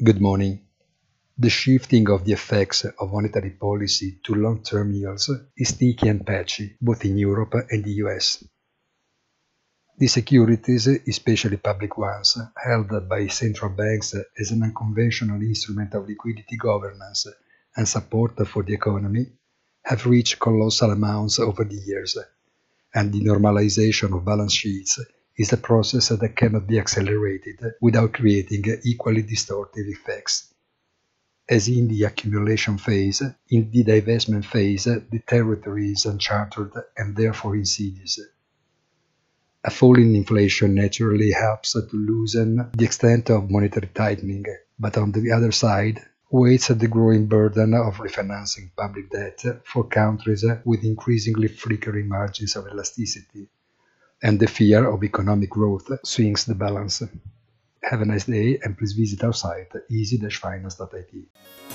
Good morning. The shifting of the effects of monetary policy to long-term yields is sticky and patchy, both in Europe and the US. The securities, especially public ones, held by central banks as an unconventional instrument of liquidity governance and support for the economy, have reached colossal amounts over the years, and the normalization of balance sheets is a process that cannot be accelerated without creating equally distortive effects. As in the accumulation phase, in the divestment phase, the territory is uncharted and therefore insidious. A fall in inflation naturally helps to loosen the extent of monetary tightening, but on the other side, weights the growing burden of refinancing public debt for countries with increasingly flickering margins of elasticity, and the fear of economic growth swings the balance. Have a nice day and please visit our site easy-finance.it.